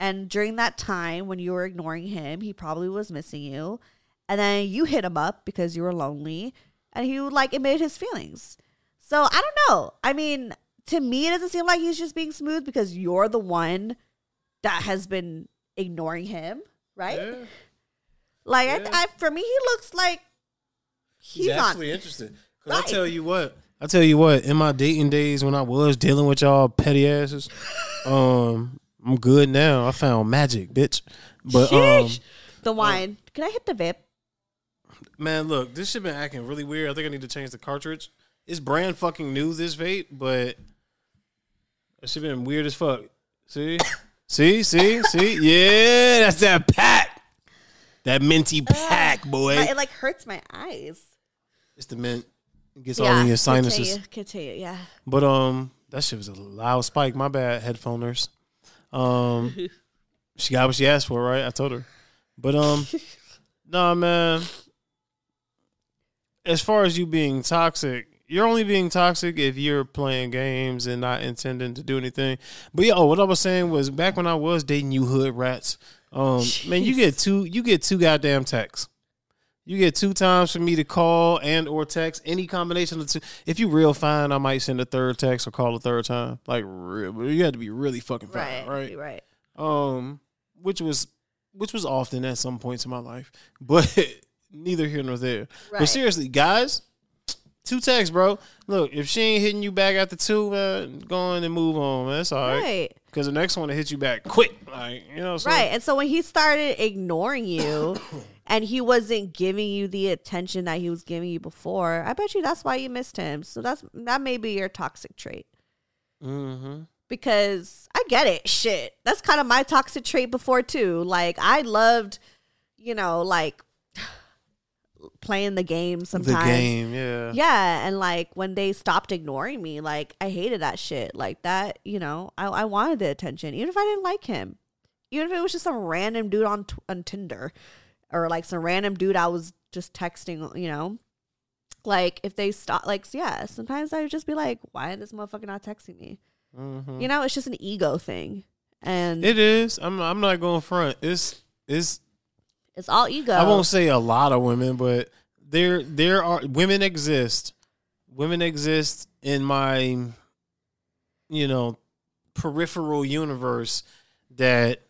and during that time when you were ignoring him, he probably was missing you. And then you hit him up because you were lonely and he would like admitted his feelings. So I don't know. I mean, to me, it doesn't seem like he's just being smooth because you're the one that has been ignoring him, right? Yeah. Like Yeah. I, I, for me, he looks like he's, He's actually interested. I tell you what, I tell you what, in my dating days when I was dealing with y'all petty asses, um, I'm good now. I found magic, bitch. But um, the wine. Can I hit the vip? man, look, this shit been acting really weird. I think I need to change the cartridge. It's brand fucking new, this vape, but it shit been weird as fuck. See, see, see, see. Yeah, that's that pack. That minty pack, boy. But it like hurts my eyes. It's the mint. It gets all in your sinuses. Continue, continue, yeah. But um, that shit was a loud spike. My bad, headphoners. Um, she got what she asked for, right? I told her. But um, nah, man. As far as you being toxic, you're only being toxic if you're playing games and not intending to do anything. But yeah, oh, what I was saying was back when I was dating you hood rats. Um, man, you get two, you get two goddamn texts. You get two times for me to call and or text. Any combination of two. If you real fine, I might send a third text or call a third time. Like real, you had to be really fucking fine, Right, right? right. Um, which was which was often at some points in my life, but neither here nor there. But seriously, guys, two texts, bro. Look, if she ain't hitting you back after two, man, go on and move on, man. That's all right. Right. Because the next one to hit you back quick, like you know, what Right. And so when he started ignoring you and he wasn't giving you the attention that he was giving you before, I bet you that's why you missed him. So that's that may be your toxic trait. Mm-hmm. Because I get it. Shit. That's kind of my toxic trait before too. Like I loved, you know, like playing the game sometimes. The game, yeah. Yeah, and like when they stopped ignoring me, like I hated that shit. Like that, you know, I, I wanted the attention, even if I didn't like him, even if it was just some random dude on t- on Tinder, or like some random dude I was just texting, you know. Like if they stop, like yeah, sometimes I would just be like, why is this motherfucker not texting me? Mhm. You know, it's just an ego thing, and It is. I'm. I'm not going front. It's. It's. It's all ego. I won't say a lot of women, but there. There are women exist. Women exist in my, you know, peripheral universe that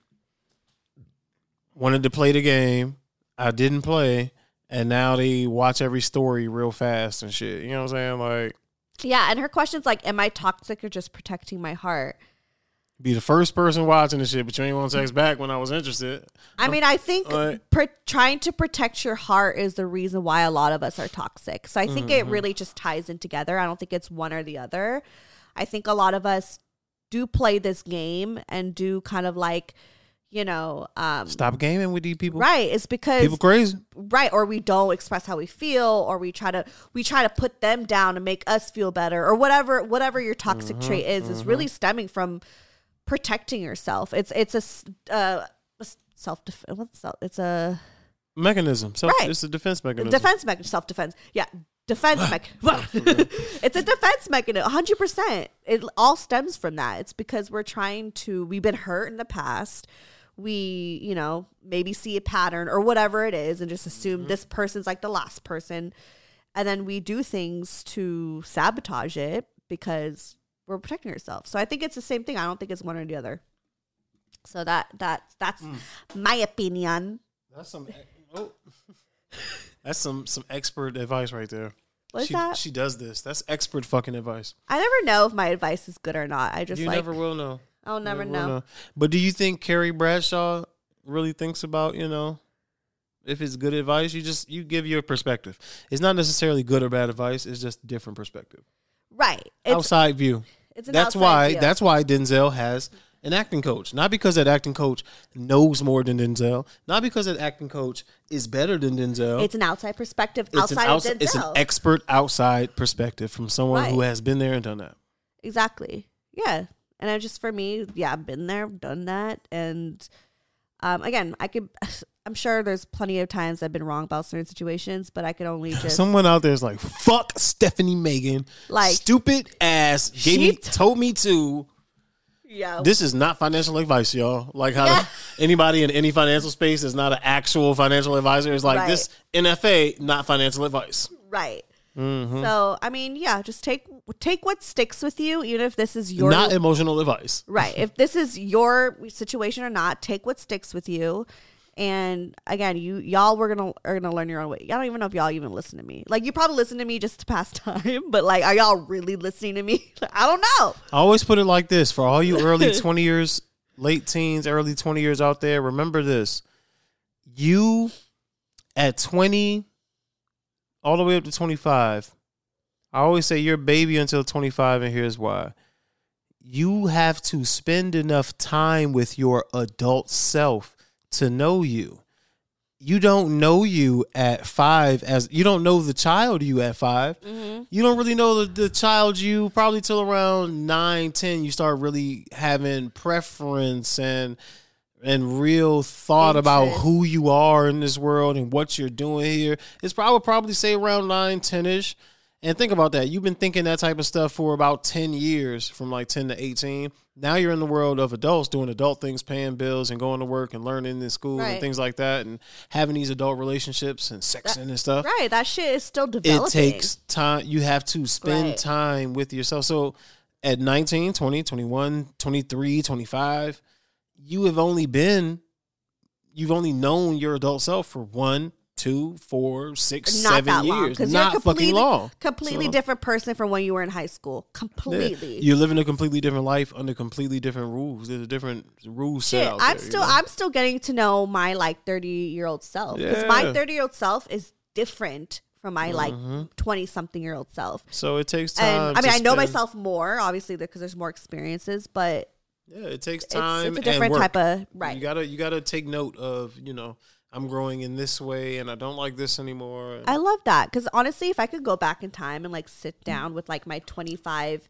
wanted to play the game. I didn't play, and now they watch every story real fast and shit. You know what I'm saying? Like, Yeah, and her question's like, "Am I toxic or just protecting my heart?" Be the first person watching the shit, but you ain't want to text back when I was interested. I mean, I think trying to protect your heart is the reason why a lot of us are toxic. So I think Mm-hmm. it really just ties in together. I don't think it's one or the other. I think a lot of us do play this game and do kind of like, you know, um, Stop gaming with these people. right. It's because People crazy. right or we don't express how we feel or we try to we try to put them down and make us feel better or whatever whatever your toxic Mm-hmm, trait is is really stemming from protecting yourself. It's it's a s- uh a self defense. what's it's a Mechanism. So Right. it's a defense mechanism. defense mechanism self defense yeah defense mechanism it's a defense mechanism 100% it all stems from that. It's because we're trying to we've been hurt in the past. We you know maybe see a pattern or whatever it is and just assume this person's like the last person. And then we do things to sabotage it because we're protecting ourselves so i think it's the same thing i don't think it's one or the other so that that that's hmm. my opinion That's some. Eh, oh. That's some some expert advice right there. What's she, that? She does this. That's expert fucking advice. i never know if my advice is good or not i just you like never will know. i'll never will know But do you think Carrie Bradshaw really thinks about you know if it's good advice? You just you give your perspective. It's not necessarily good or bad advice. It's just different perspective, right it's, outside view. it's an That's why. view. That's why Denzel has an acting coach. Not because that acting coach knows more than Denzel. Not because that acting coach is better than Denzel. it's an outside perspective It's an outside outs- of Denzel. It's an expert outside perspective from someone who has been there and done that. exactly. Yeah. And I just for me, yeah, I've been there, done that, and Um, again, I could. I'm sure there's plenty of times I've been wrong about certain situations, but I could only just Someone out there is like, fuck Stephanie Megan. Like, stupid ass gave me she t- told me to. yeah. This is not financial advice, y'all. Like how Yeah. anybody in any financial space is not an actual financial advisor. It's like Right. this NFA, not financial advice. right. Mm-hmm. So I mean, yeah, just take take what sticks with you, even if this is your not emotional advice. right. If this is your situation or not, take what sticks with you. And again, you y'all were gonna are gonna learn your own way. I don't even know if y'all even listen to me. Like you probably listen to me just to pass time, but like, are y'all really listening to me? I don't know. I always put it like this for all you early 20 years, late teens, early 20 years out there. Remember this. You at 20, all the way up to 25, I always say you're a baby until 25, and here's why. You have to spend enough time with your adult self to know you. You don't know you at five as you don't know the child you at 5 mm-hmm. you don't really know the, the child you probably till around nine, ten. You start really having preference and and real thought about who you are in this world and what you're doing here. It's probably probably say around nine, ten ish. And think about that. You've been thinking that type of stuff for about 10 years, from like 10 to 18. Now you're in the world of adults doing adult things, paying bills and going to work and learning in school and things like that and having these adult relationships and sexing and stuff Right, that shit is still developing. it takes time you have to spend Right. time with yourself so at 19 20 21 23 25 you have only been you've only known your adult self for one two four six not seven long years because not fucking long completely So, different person from when you were in high school. yeah, Completely. you're living a completely different life under completely different rules there's a different rule set Shit, out I'm there, you still know? I'm still getting to know my like 30 year old self because my 30 year old self is different from my like Mm-hmm. 20 something year old self. so it takes time And I mean, I know spend- myself more obviously because there's more experiences, but yeah it takes time it's a and different type of right. You gotta you gotta take note of you know I'm growing in this way and I don't like this anymore. I love that because honestly, if I could go back in time and like sit down with like my 25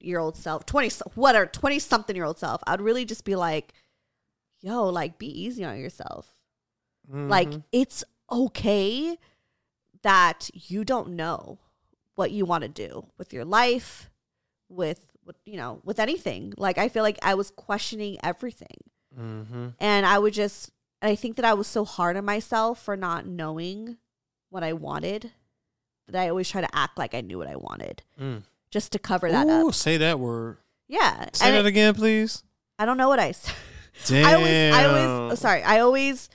year old self, 20, so- whatever, 20 something year old self, I'd really just be like, yo, like be easy on yourself. Like Mhm. it's okay that you don't know what you want to do with your life, with, with you know, with anything. Like I feel like I was questioning everything. Mhm. And I would just, and I think that I was so hard on myself for not knowing what I wanted that I always try to act like I knew what I wanted Mm. just to cover that Ooh, up. say that word. Yeah. Say and that it- again, please. I don't know what I said. Damn. I always, I always, oh, sorry, I always,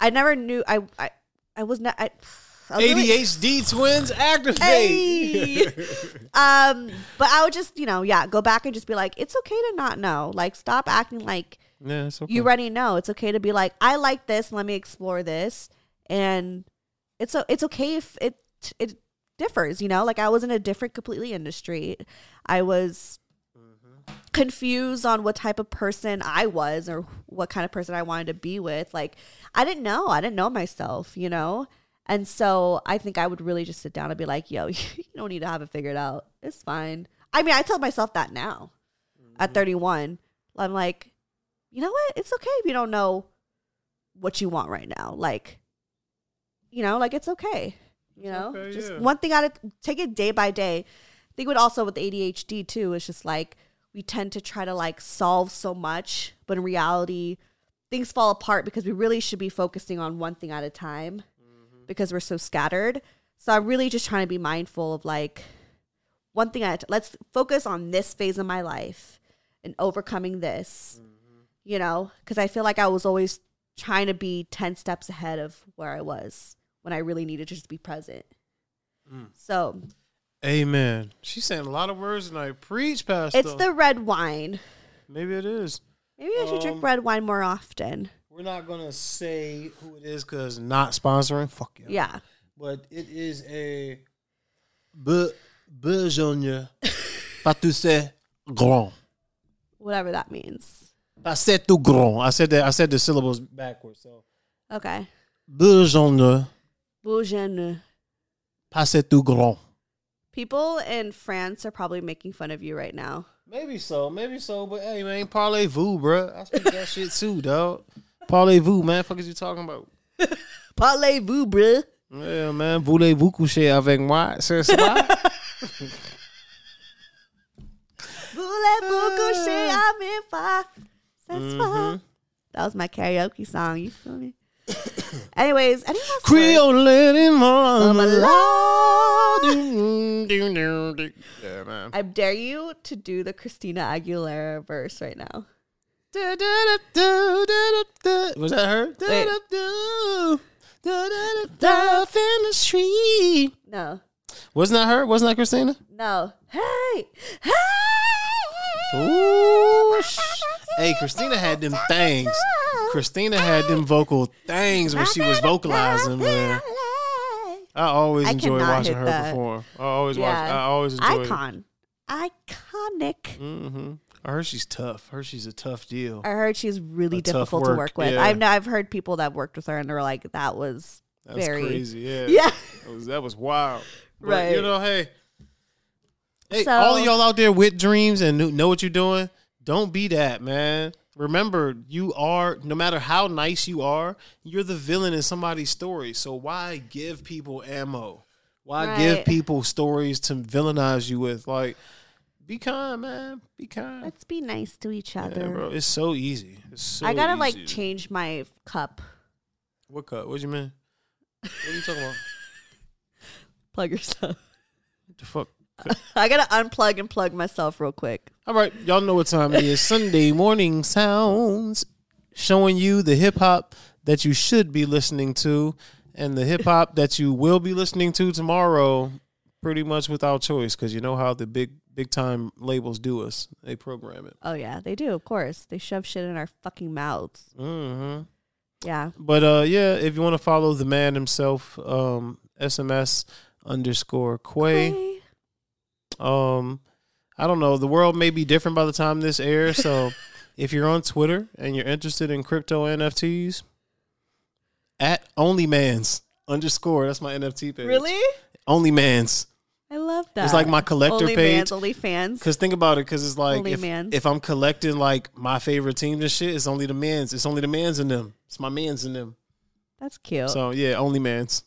I never knew, I, I, I was not, I, I was really- ADHD twins activate. Hey. um, but I would just, you know, yeah, go back and just be like, it's okay to not know. Like, stop acting like yeah, it's okay. you already know. It's okay to be like, I like this. Let me explore this, and it's it's okay if it it differs. You know, like I was in a different, completely industry. I was mm-hmm. confused on what type of person I was or what kind of person I wanted to be with. Like I didn't know. I didn't know myself. You know. And so I think I would really just sit down and be like, yo, you don't need to have it figured out. It's fine. I mean, I tell myself that now at mm-hmm. 31. I'm like, you know what? It's okay if you don't know what you want right now. Like, you know, like it's okay. You know, okay, just yeah. one thing at a take it day by day. I think what also with ADHD too is just like we tend to try to like solve so much, but in reality, things fall apart because we really should be focusing on one thing at a time mm-hmm. because we're so scattered. So I'm really just trying to be mindful of like one thing at a t- let's focus on this phase of my life and overcoming this. Mm. You know, because I feel like I was always trying to be 10 steps ahead of where I was when I really needed to just be present. So Amen. She's saying a lot of words and I preach, Pastor. it's the red wine. Maybe it is. Maybe I should Um, drink red wine more often. We're not gonna say who it is because not sponsoring. Fuck yeah. Yeah. But it is a Be- Bejogne Pâtisserie Grand. Whatever that means. Passé tout grand. I said that. I said the syllables backwards. So Okay. Bejogne Bougeon. Passé tout grand. People in France are probably making fun of you right now. Maybe so. Maybe so. But hey, man, parlez-vous, bruh. I speak that shit too, dog. Parlez-vous, man. Fuck is you talking about? Parlez-vous, bruh. Yeah, man. Voulez-vous coucher avec moi ce soir? Voulez-vous coucher avec moi ce Mm-hmm. That was my karaoke song. You feel me? Anyways, any last? Creole lady mama. Mama Yeah. I dare you to do the Christina Aguilera verse right now. Was that her? Wait. In the street. No, Wasn't that her? Wasn't that Christina? no. Hey, hey. Ooh, hey, Christina had them things. Christina had them vocal things when she was vocalizing, man. I always I enjoy watching her that. perform. I always watch. I always enjoy. Icon, iconic. Mm-hmm. I heard she's tough. I heard she's a tough deal. I heard she's really A difficult to work, work with. yeah. I've I've heard people that worked with her and they're like that was That's very crazy. Yeah. yeah. That was that was wild. But, Right. You know, hey, hey, So- all of y'all out there with dreams and know what you're doing. Don't be that man. Remember, you are no matter how nice you are, you're the villain in somebody's story. So why give people ammo? Why give people stories to villainize you with? Like, be kind, man. Be kind. Let's be nice to each Yeah, other. bro. It's so easy. It's so I gotta like change my cup. What cup? What you mean? What are you talking about? Plug yourself. What the fuck? I gotta unplug and plug myself real quick. All right, y'all know what time it is. Sunday morning sounds showing you the hip hop that you should be listening to and the hip hop that you will be listening to tomorrow pretty much without choice cuz you know how the big big time labels do us. They program it. Oh yeah, they do. Of course, they shove shit in our fucking mouths. Mhm. Yeah. But uh yeah, if you want to follow the man himself um SMS underscore Quay. Hey. Um, I don't know. The world may be different by the time this airs. So if you're on Twitter and you're interested in crypto NFTs, at onlymans underscore. That's my NFT page. Really? Onlymans. I love that. It's like my collector only page. Mans, only fans. Cause think about it. Cause it's like if, if I'm collecting like my favorite teams and shit, it's only the mans. It's only the mans in them. It's my mans in them. That's cute. So yeah, onlymans.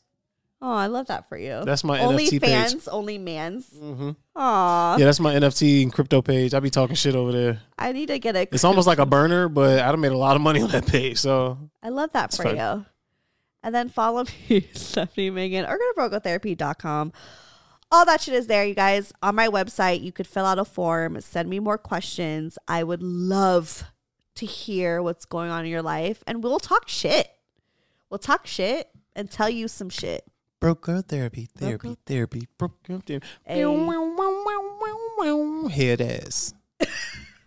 Oh, I love that for you. That's my only NFT page. fans, only mans. hmm Aw, Yeah, that's my NFT and crypto page. I be talking shit over there. I need to get a. It's almost like a burner, but I done made a lot of money on that page. So I love that for fine. you. And then follow me, Stephanie Megan, or go to brocotherapy.com. All that shit is there, you guys. On my website, you could fill out a form, send me more questions. I would love to hear what's going on in your life, and we'll talk shit. We'll talk shit and tell you some shit. Broke girl therapy, therapy, girl- therapy, broke girl therapy. Hey. Head ass.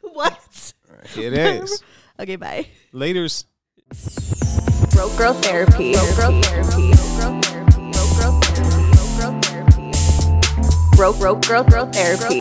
What? Head ass. Okay, bye. Laters. Broke Girl Therapy. Broke Girl Therapy. Broke girl therapy. Broke Girl therapy. Broke broke girl Girl Therapy.